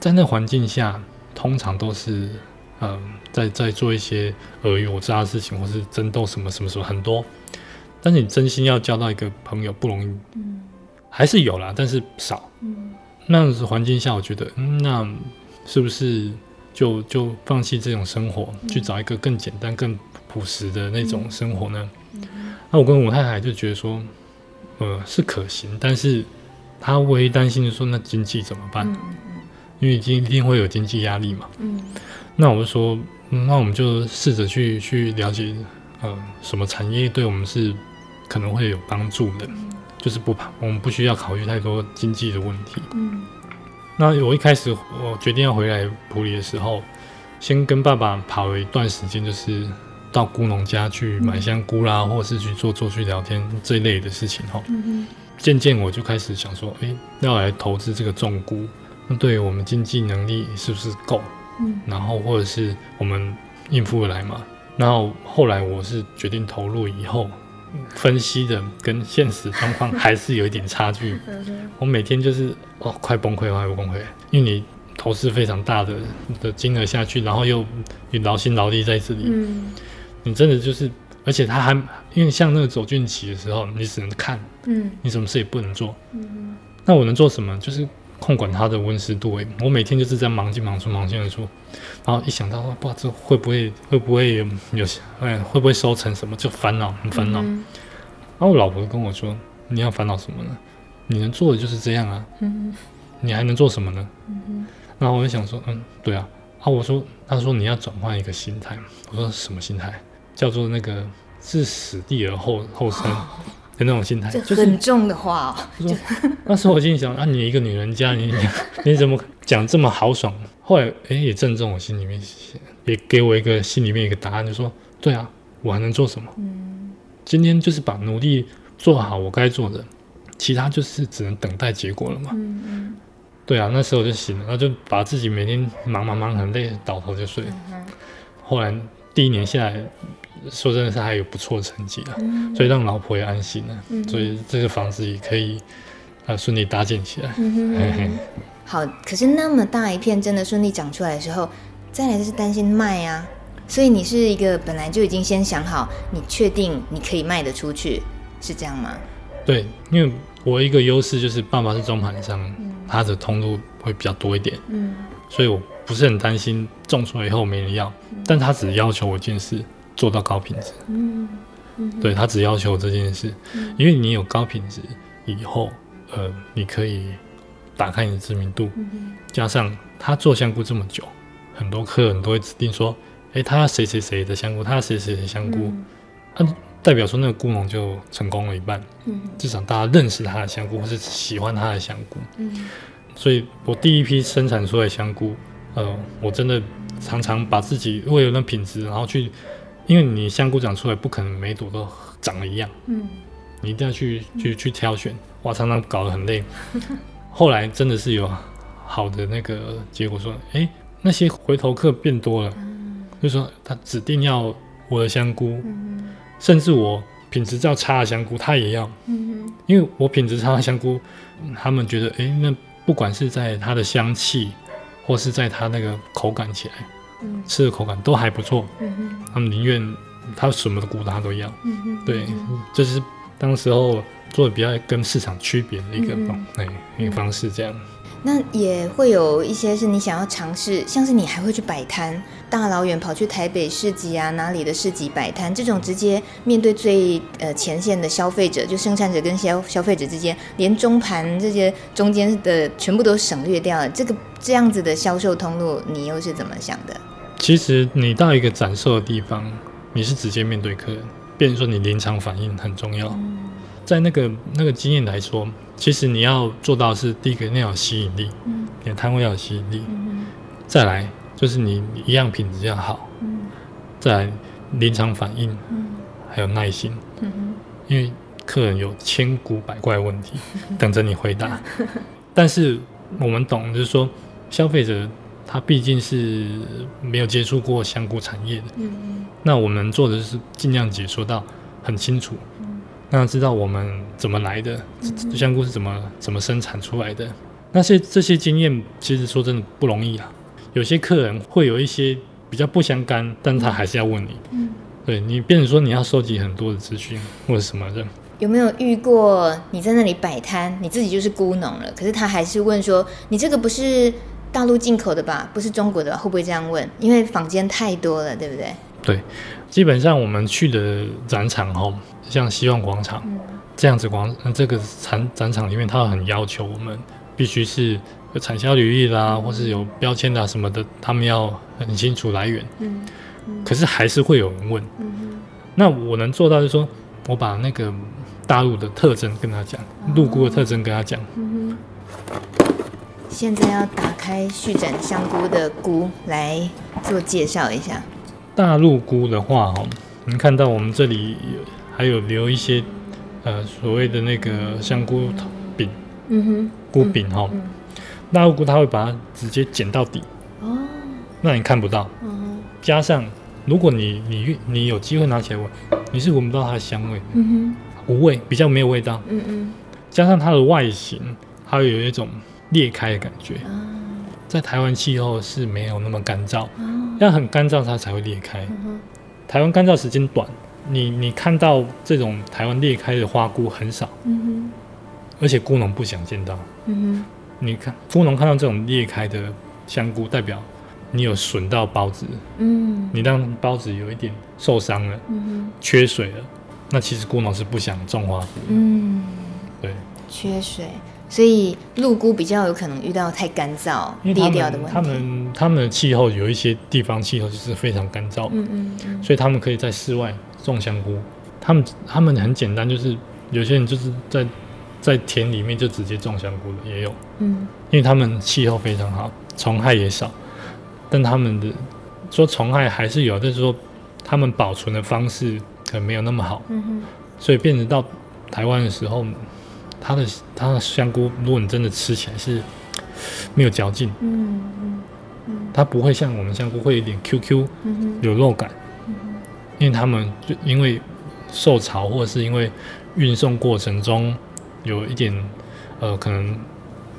在那环境下，通常都是，嗯、在在做一些尔虞我诈的事情，或是争斗什么什么什么很多。但是你真心要交到一个朋友不容易，嗯，还是有啦，但是少。嗯，那样子环境下，我觉得，嗯，那是不是就就放弃这种生活，嗯，去找一个更简单、更朴实的那种生活呢？嗯，那我跟我太太就觉得说，呃，是可行，但是她唯一担心的说，那经济怎么办？嗯因为一定一定会有经济压力嘛，嗯，那我就说，嗯，那我们就试着去去了解，呃，什么产业对我们是可能会有帮助的，嗯，就是不怕，我们不需要考虑太多经济的问题，嗯。那我一开始我决定要回来普里的时候，先跟爸爸跑了一段时间，就是到菇农家去买香菇啦，嗯，或是去做做去聊天这一类的事情哈。嗯，渐渐我就开始想说，哎，要来投资这个种菇。那对于我们经济能力是不是够？嗯，然后或者是我们应付得来嘛？然后后来我是决定投入以后，分析的跟现实状况还是有一点差距。*laughs* 我每天就是哦，快崩溃，快崩溃，因为你投资非常大的的金额下去，然后又你劳心劳力在这里，嗯，你真的就是，而且他还因为像那个走菌期的时候，你只能看，嗯，你什么事也不能做，嗯，那我能做什么？就是。控管它的温湿度，我每天就是在忙进忙出，忙进忙出，然后一想到，哇，这会不会会不会有有哎，会不会收成什么，就烦恼，很烦恼。嗯、然后我老婆跟我说，你要烦恼什么呢？你能做的就是这样啊，嗯、你还能做什么呢？嗯、然后我就想说，嗯，对啊，啊，我说，他说你要转换一个心态，我说什么心态？叫做那个置死地而后后生。哦那种心态，就很重的话那时候我心里想啊，你一个女人家，你 *laughs* 你怎么讲这么豪爽？后来哎，也正中我心里面，也给我一个心里面一个答案，就说对啊，我还能做什么？嗯，今天就是把努力做好我该做的，其他就是只能等待结果了嘛。嗯嗯。对啊，那时候我就醒了，然后就把自己每天忙忙忙很累，倒头就睡。嗯。后来第一年下来。说真的是还有不错的成绩啊，嗯、所以让老婆也安心了，嗯、所以这个房子也可以啊顺利搭建起来。嗯、嘿嘿。好，可是那么大一片真的顺利长出来的时候，再来就是担心卖啊，所以你是一个本来就已经先想好，你确定你可以卖得出去，是这样吗？对，因为我一个优势就是爸爸是中盘商，嗯、他的通路会比较多一点，嗯，所以我不是很担心种出来以后没人要，嗯、但他只要求我一件事。做到高品质，嗯，嗯对他只要求这件事，嗯、因为你有高品质以后，呃，你可以打开你的知名度，嗯、加上他做香菇这么久，很多客人都会指定说，哎、欸，他要谁谁谁的香菇，他要谁谁谁香菇，嗯。啊，代表说那个菇农就成功了一半，嗯，至少大家认识他的香菇，或是喜欢他的香菇，嗯，所以我第一批生产出来的香菇，呃，我真的常常把自己为了那品质，然后去。因为你香菇长出来不可能每朵都长得一样，嗯，你一定要去去去挑选，哇，常常搞得很累。*laughs* 后来真的是有好的那个结果，说，哎，那些回头客变多了，嗯、就说他指定要我的香菇，嗯、甚至我品质较差的香菇，他也要。嗯哼，因为我品质差的香菇，他们觉得，哎，那不管是在它的香气，或是在它那个口感起来，嗯，吃的口感都还不错。嗯哼，他们宁愿他什么的菇他都要。嗯哼，对，这是当时候做的比较跟市场区别的一个方，哎，一个方式这样。那也会有一些是你想要尝试，像是你还会去摆摊，大老远跑去台北市集啊，哪里的市集摆摊，这种直接面对最呃前线的消费者，就生产者跟消消费者之间，连中盘这些中间的全部都省略掉了。这个这样子的销售通路，你又是怎么想的？其实你到一个展售的地方，你是直接面对客人，变成说你临场反应很重要。嗯。在那个那个经验来说，其实你要做到是第一个，你要有吸引力，嗯，你的摊位要有吸引力，嗯，再来就是你一样品质要好，嗯，再来临场反应，嗯，还有耐心，嗯，因为客人有千古百怪问题 *laughs* 等着你回答，但是我们懂，就是说消费者他毕竟是没有接触过香菇产业的，嗯，那我们做的是尽量解说到很清楚。那知道我们怎么来的，香菇是怎么怎么生产出来的，那些这些经验，其实说真的不容易啊。有些客人会有一些比较不相干，但他还是要问你。嗯，对你，变成说你要收集很多的资讯或者什么的。有没有遇过你在那里摆摊，你自己就是孤农了，可是他还是问说，你这个不是大陆进口的吧？不是中国的吧？会不会这样问？因为坊间太多了，对不对？对，基本上我们去的展场哦。像希望广场这样子广，这个展展场里面，他很要求我们必须是有产销履历啦，或是有标签啦什么的，他们要很清楚来源。嗯，可是还是会有人问。那我能做到就是说，我把那个大陆的特征跟他讲，陆姑的特征跟他讲。嗯。现在要打开续展香菇的菇来做介绍一下。大陆菇的话，哦，你看到我们这里有。还有留一些，呃，所谓的那个香菇饼，嗯哼，菇饼哈，大陆菇它会把它直接剪到底，哦，那你看不到，嗯哼，加上如果你你你有机会拿起来闻，你是闻不到它的香味，嗯哼，无味，比较没有味道，嗯嗯，加上它的外形，它会有一种裂开的感觉，在台湾气候是没有那么干燥，要很干燥它才会裂开，台湾干燥时间短。你你看到这种台湾裂开的花菇很少，而且菇农不想见到，你看菇农看到这种裂开的香菇，代表你有损到孢子，嗯，你让孢子有一点受伤了，缺水了，那其实菇农是不想种花菇，嗯，对，缺水，所以露菇比较有可能遇到太干燥裂掉的问题。他们他们的气候有一些地方气候就是非常干燥，嗯嗯，嗯，所以他们可以在室外。种香菇，他们他们很简单，就是有些人就是在在田里面就直接种香菇的也有，嗯，因为他们气候非常好，虫害也少，但他们的说虫害还是有，但是说他们保存的方式可能没有那么好，嗯哼，所以变成到台湾的时候，它的它的香菇，如果你真的吃起来是没有嚼劲，嗯嗯嗯，它不会像我们香菇会有点 QQ，嗯哼，有肉感。嗯因为他们就因为受潮，或者是因为运送过程中有一点呃可能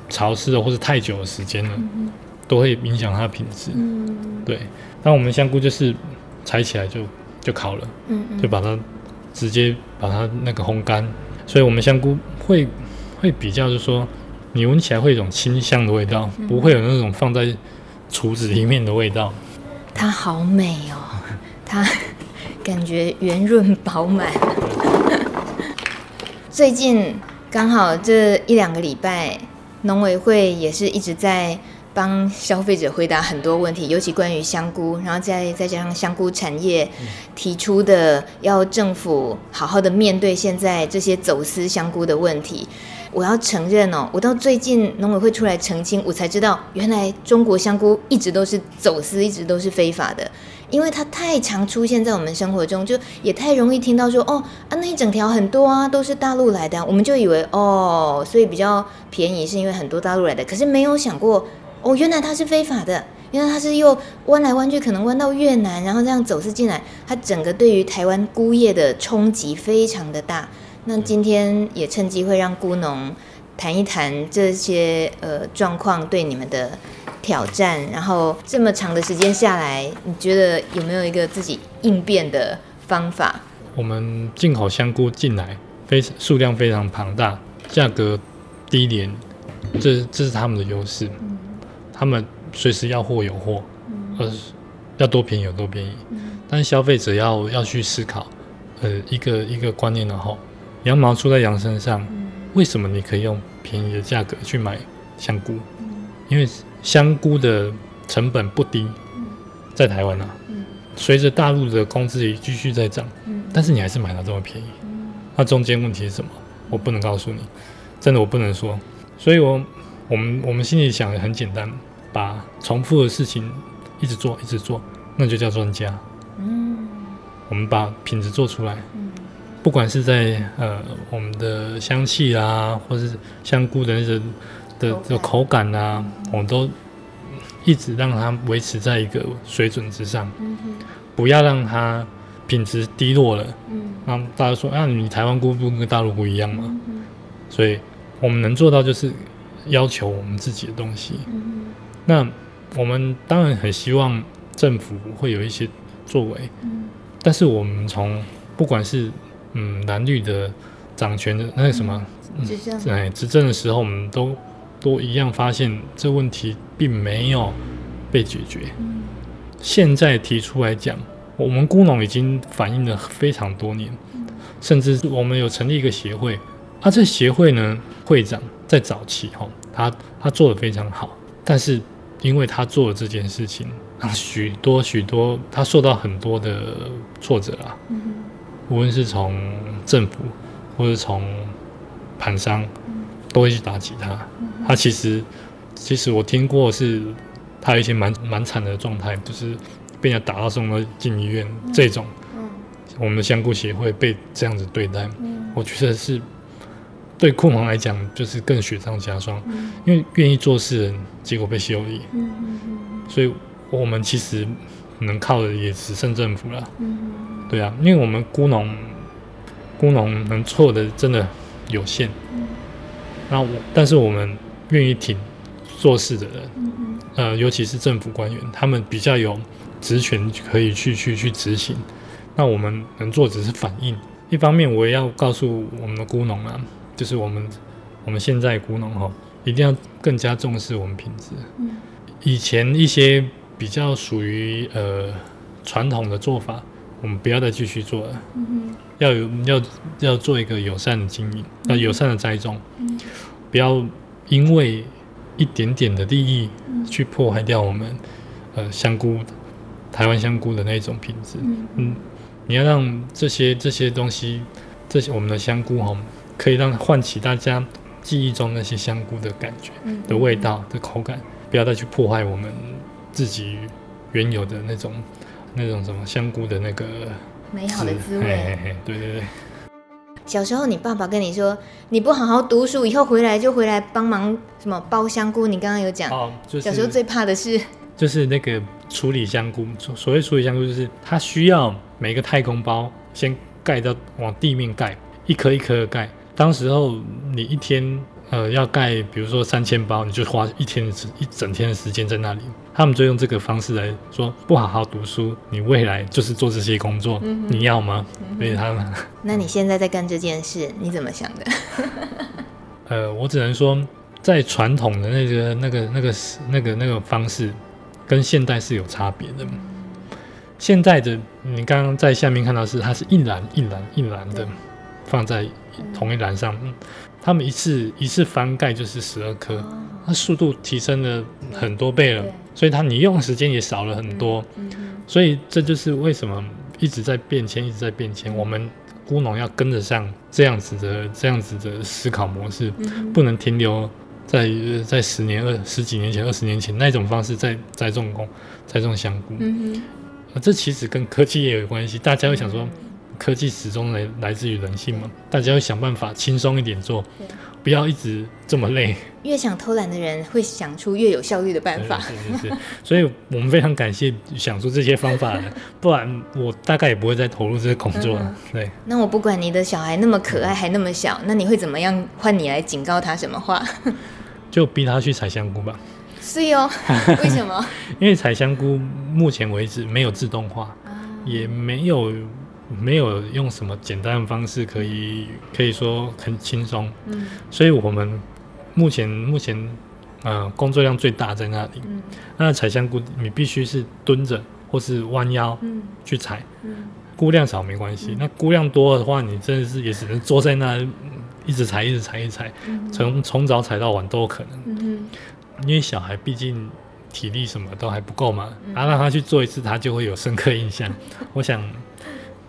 潮湿的，或者太久的时间了，嗯、都会影响它的品质。嗯、对，那我们香菇就是采起来就就烤了，嗯嗯，就把它直接把它那个烘干，所以我们香菇会会比较就是说，你闻起来会有一种清香的味道，嗯，不会有那种放在厨子里面的味道。它好美哦，它。感觉圆润饱满。最近刚好这一两个礼拜，农委会也是一直在帮消费者回答很多问题，尤其关于香菇，然后再再加上香菇产业提出的要政府好好的面对现在这些走私香菇的问题。我要承认哦，我到最近农委会出来澄清，我才知道原来中国香菇一直都是走私，一直都是非法的。因为它太常出现在我们生活中，就也太容易听到说哦啊，那一整条很多啊，都是大陆来的，我们就以为哦，所以比较便宜是因为很多大陆来的，可是没有想过哦，原来它是非法的，原来它是又弯来弯去，可能弯到越南，然后这样走私进来，它整个对于台湾菇业的冲击非常的大。那今天也趁机会让菇农谈一谈这些呃状况对你们的挑战，然后这么长的时间下来，你觉得有没有一个自己应变的方法？我们进口香菇进来，非数量非常庞大，价格低廉，这这是他们的优势。嗯、他们随时要货有货，呃、嗯，要多便宜有多便宜。嗯、但是消费者要要去思考，呃，一个一个观念的话，羊毛出在羊身上，嗯、为什么你可以用便宜的价格去买香菇？嗯、因为香菇的成本不低，在台湾啊。随着大陆的工资也继续在涨，嗯、但是你还是买到这么便宜，那、嗯、中间问题是什么？我不能告诉你，真的我不能说。所以我，我我们我们心里想的很简单，把重复的事情一直做，一直做，那就叫专家。嗯，我们把品质做出来，嗯、不管是在呃我们的香气啊，或是香菇的那个的的口感啊，我们都。一直让它维持在一个水准之上，嗯、哼不要让它品质低落了。嗯，那大家说啊，你台湾菇不跟大陆菇一样吗？嗯、哼所以我们能做到就是要求我们自己的东西。嗯、哼那我们当然很希望政府会有一些作为。嗯、但是我们从不管是嗯蓝绿的掌权的那个什么，执政哎执政的时候，我们都。都一样发现这问题并没有被解决。现在提出来讲，我们菇农已经反映了非常多年，甚至我们有成立一个协会。啊，这协会呢，会长在早期哈，他他做的非常好，但是因为他做了这件事情，让许多许多他受到很多的挫折啊，无论是从政府或者从盘商，都会去打击他。他其实，其实我听过是，他有一些蛮蛮惨的状态，就是被人家打到送到进医院这种。嗯，我们的香菇协会被这样子对待，嗯，我觉得是对库房来讲就是更雪上加霜，嗯，因为愿意做事的人结果被修理，嗯，所以我们其实能靠的也只剩政府了，嗯，对啊，因为我们孤农孤农能做的真的有限，嗯，那我但是我们。愿意挺做事的人，嗯、哼呃，尤其是政府官员，他们比较有职权可以去去去执行。那我们能做只是反应。一方面，我也要告诉我们的孤农啊，就是我们我们现在孤农哈，一定要更加重视我们品质。嗯、以前一些比较属于呃传统的做法，我们不要再继续做了。要有要要做一个友善的经营，要友善的栽种，嗯、不要。因为一点点的利益去破坏掉我们呃香菇台湾香菇的那种品质，嗯，你要让这些这些东西，这些我们的香菇哈，可以让唤起大家记忆中那些香菇的感觉的味道的口感，不要再去破坏我们自己原有的那种那种什么香菇的那个美好的滋味，嘿嘿，对对对。小时候，你爸爸跟你说，你不好好读书，以后回来就回来帮忙什么包香菇。你刚刚有讲，哦就是、小时候最怕的是，就是那个处理香菇。所谓处理香菇，就是它需要每个太空包先盖到往地面盖，一颗一颗的盖。当时候你一天。呃，要盖，比如说三千包，你就花一天的一整天的时间在那里。他们就用这个方式来说，不好好读书，你未来就是做这些工作，嗯、你要吗？所以他们。*laughs* 那你现在在干这件事，你怎么想的？*laughs* 呃，我只能说，在传统的那个、那个、那个、那个、那个方式，跟现代是有差别的。现在的你刚刚在下面看到是，它是一栏一栏一栏的放在同一栏上。嗯他们一次一次翻盖就是十二颗，那速度提升了很多倍了，所以它你用的时间也少了很多，所以这就是为什么一直在变迁，一直在变迁。我们菇农要跟得上这样子的这样子的思考模式，不能停留在在十年二十几年前、二十年前那种方式在栽种工栽种香菇。这其实跟科技也有关系。大家会想说。科技始终来来自于人性嘛，大家要想办法轻松一点做，不要一直这么累。越想偷懒的人会想出越有效率的办法。是是是，所以我们非常感谢想出这些方法的，*laughs* 不然我大概也不会再投入这个工作了。对。那我不管你的小孩那么可爱还那么小，那你会怎么样？换你来警告他什么话？*laughs* 就逼他去采香菇吧。是哟，为什么？*laughs* 因为采香菇目前为止没有自动化，也没有没有用什么简单的方式可以可以说很轻松。嗯，所以我们。目前目前，呃，工作量最大在那里。嗯、那采香菇，你必须是蹲着或是弯腰去采。嗯、菇量少没关系，嗯、那菇量多的话，你真的是也只能坐在那一直采，一直采，一直采，从从、嗯、早采到晚都有可能。因为小孩毕竟体力什么都还不够嘛，然后、让他去做一次，他就会有深刻印象。*laughs* 我想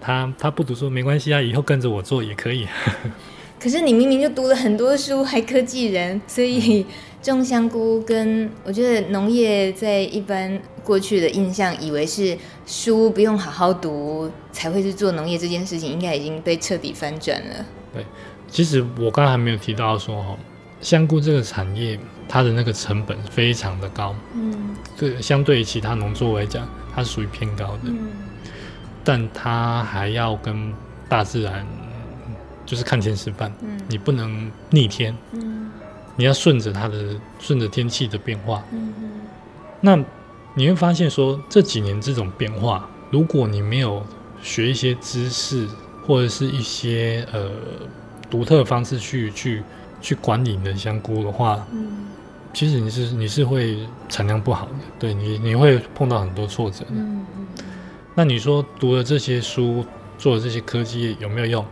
他他不读书没关系啊，以后跟着我做也可以。*laughs* 可是你明明就读了很多书，还科技人，所以种香菇跟我觉得农业在一般过去的印象，以为是书不用好好读才会去做农业这件事情，应该已经被彻底翻转了。对，其实我刚才还没有提到说哈，香菇这个产业它的那个成本非常的高，嗯，对，相对于其他农作物来讲，它是属于偏高的，嗯，但它还要跟大自然。就是看天吃饭，嗯、你不能逆天，嗯、你要顺着它的顺着天气的变化。那你会发现说这几年这种变化，如果你没有学一些知识或者是一些呃独特的方式去去去管理你的香菇的话，嗯、其实你是你是会产量不好的，对你你会碰到很多挫折的。那你说读了这些书，做了这些科技有没有用？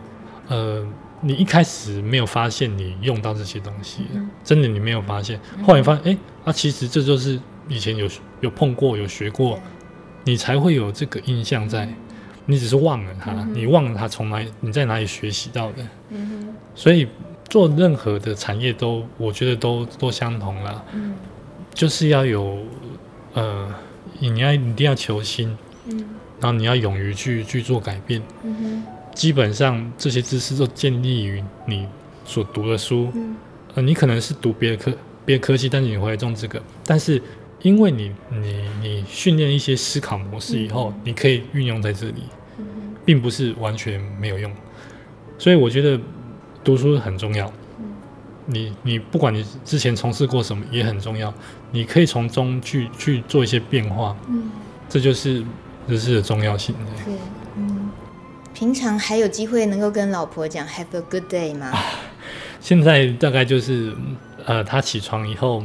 呃，你一开始没有发现你用到这些东西，嗯、真的你没有发现，后来发现，哎、欸，啊，其实这就是以前有有碰过、有学过，你才会有这个印象在，你只是忘了它，嗯、你忘了它从哪里，你在哪里学习到的，嗯、所以做任何的产业都，我觉得都都相同啦，嗯、就是要有，呃，你要一定要求新，嗯、然后你要勇于去去做改变，嗯基本上这些知识都建立于你所读的书，嗯、呃，你可能是读别的科别的科系，但是你回来种这个，但是因为你你你训练一些思考模式以后，嗯、你可以运用在这里，嗯、并不是完全没有用，所以我觉得读书很重要，嗯、你你不管你之前从事过什么也很重要，你可以从中去去做一些变化，嗯、这就是知识的重要性。对嗯平常还有机会能够跟老婆讲 “Have a good day” 吗？现在大概就是，呃，他起床以后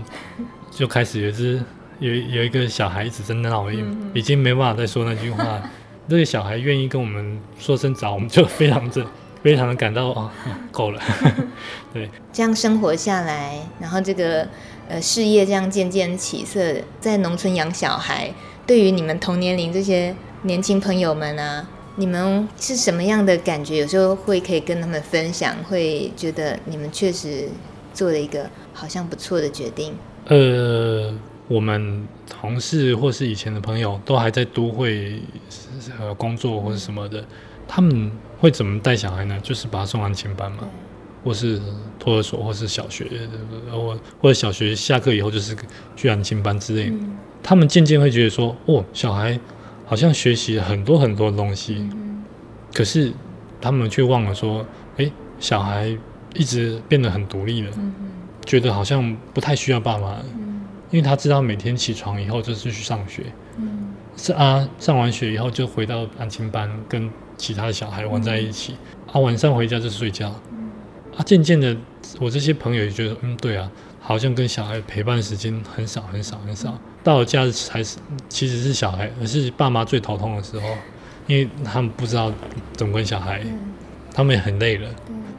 就开始有只有有一个小孩子在闹，已已经没办法再说那句话。那个小孩愿意跟我们说声早，我们就非常的非常的感到啊，够了。*laughs* 对，这样生活下来，然后这个呃事业这样渐渐起色，在农村养小孩，对于你们同年龄这些年轻朋友们啊。你们是什么样的感觉？有时候会可以跟他们分享，会觉得你们确实做了一个好像不错的决定。呃，我们同事或是以前的朋友都还在都会呃工作或者什么的，他们会怎么带小孩呢？就是把他送安亲班嘛，或是托儿所，或是小学，或或者小学下课以后就是去安亲班之类的。嗯、他们渐渐会觉得说，哦，小孩。好像学习了很多很多东西，可是他们却忘了说，哎、小孩一直变得很独立了，嗯、觉得好像不太需要爸妈，因为他知道每天起床以后就是去上学，是啊，上完学以后就回到安亲班跟其他的小孩玩在一起，啊，晚上回家就睡觉，啊，渐渐的，我这些朋友也觉得，嗯，对啊。好像跟小孩陪伴时间很少很少很少，到了假日才是其实是小孩，而是爸妈最头痛的时候，因为他们不知道怎么跟小孩，他们也很累了，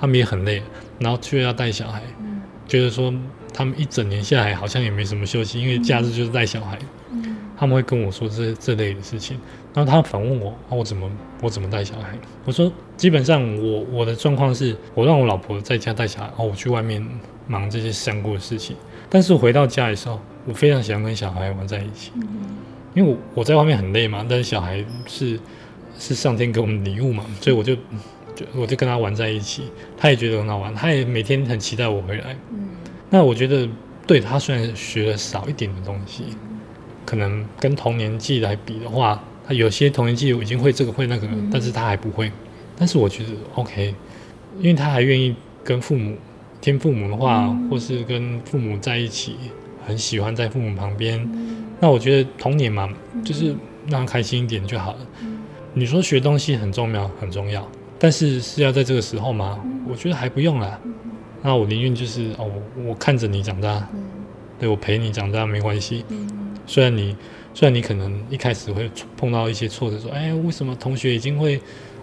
他们也很累了，然后却要带小孩，觉得说他们一整年下来好像也没什么休息，因为假日就是带小孩，他们会跟我说这这类的事情，然后他反问我，我怎么我怎么带小孩？我说基本上我我的状况是我让我老婆在家带小孩，哦，我去外面。忙这些香菇的事情，但是回到家的时候，我非常喜欢跟小孩玩在一起，嗯、因为我我在外面很累嘛，但是小孩是是上天给我们礼物嘛，所以我就就我就跟他玩在一起，他也觉得很好玩，他也每天很期待我回来。嗯，那我觉得对他虽然学了少一点的东西，可能跟同年纪来比的话，他有些同年纪我已经会这个会那个，但是他还不会。但是我觉得 OK，因为他还愿意跟父母听父母的话，或是跟父母在一起，很喜欢在父母旁边。那我觉得童年嘛，就是让他开心一点就好了。你说学东西很重要，很重要，但是是要在这个时候吗？我觉得还不用啦。那我宁愿就是哦，我看着你长大，对，我陪你长大没关系。虽然你虽然你可能一开始会碰到一些挫折，说哎，为什么同学已经会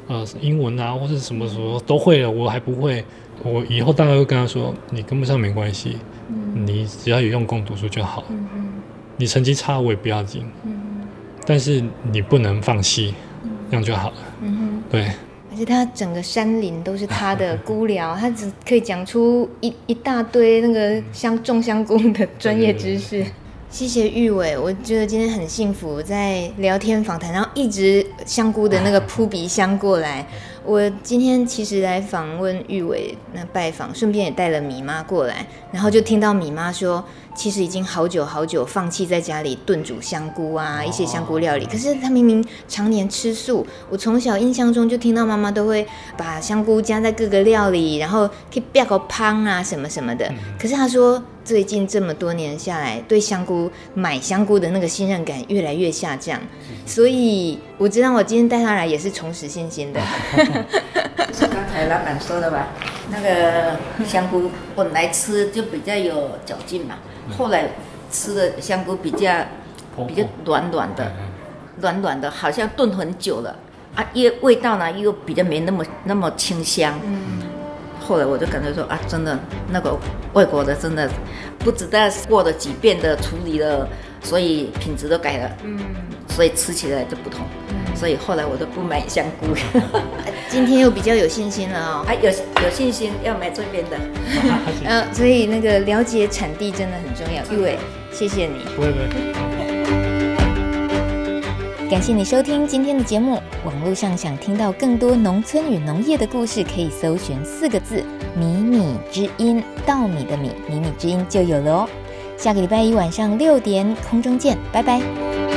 呃英文啊，或者什么什么都会了，我还不会。我以后大概会跟他说，你跟不上没关系，你只要有用功读书就好。你成绩差我也不要紧，但是你不能放弃，这样就好了。对。而且他整个山林都是他的菇寮，*laughs* 他只可以讲出一一大堆那个香种香菇的专业知识。谢谢玉伟，我觉得今天很幸福，在聊天访谈，然后一直香菇的那个 *laughs* 扑鼻香过来。我今天其实来访问玉伟，那拜访，顺便也带了米妈过来，然后就听到米妈说，其实已经好久好久放弃在家里炖煮香菇啊，一些香菇料理。可是他明明常年吃素，我从小印象中就听到妈妈都会把香菇加在各个料理，然后可以变个汤啊什么什么的。可是他说，最近这么多年下来，对香菇买香菇的那个信任感越来越下降，所以我知道我今天带他来也是重拾信心的。是刚才老板说的吧？那个香菇本来吃就比较有嚼劲嘛，后来吃的香菇比较比较软软的，软软的，好像炖很久了。啊，又味道呢又比较没那么那么清香。后来我就感觉说啊，真的那个外国的真的不知道过了几遍的处理了，所以品质都改了，嗯，所以吃起来就不同，嗯，所以后来我都不买香菇。*laughs* 今天又比较有信心了哦，还有有信心要买这边的，*laughs* 呃，所以那个了解产地真的很重要。玉伟，谢谢你。不会不会。感谢你收听今天的节目。网络上想听到更多农村与农业的故事，可以搜寻四个字“米米之音”，稻米的米，米米之音就有了哦。下个礼拜一晚上六点空中见，拜拜。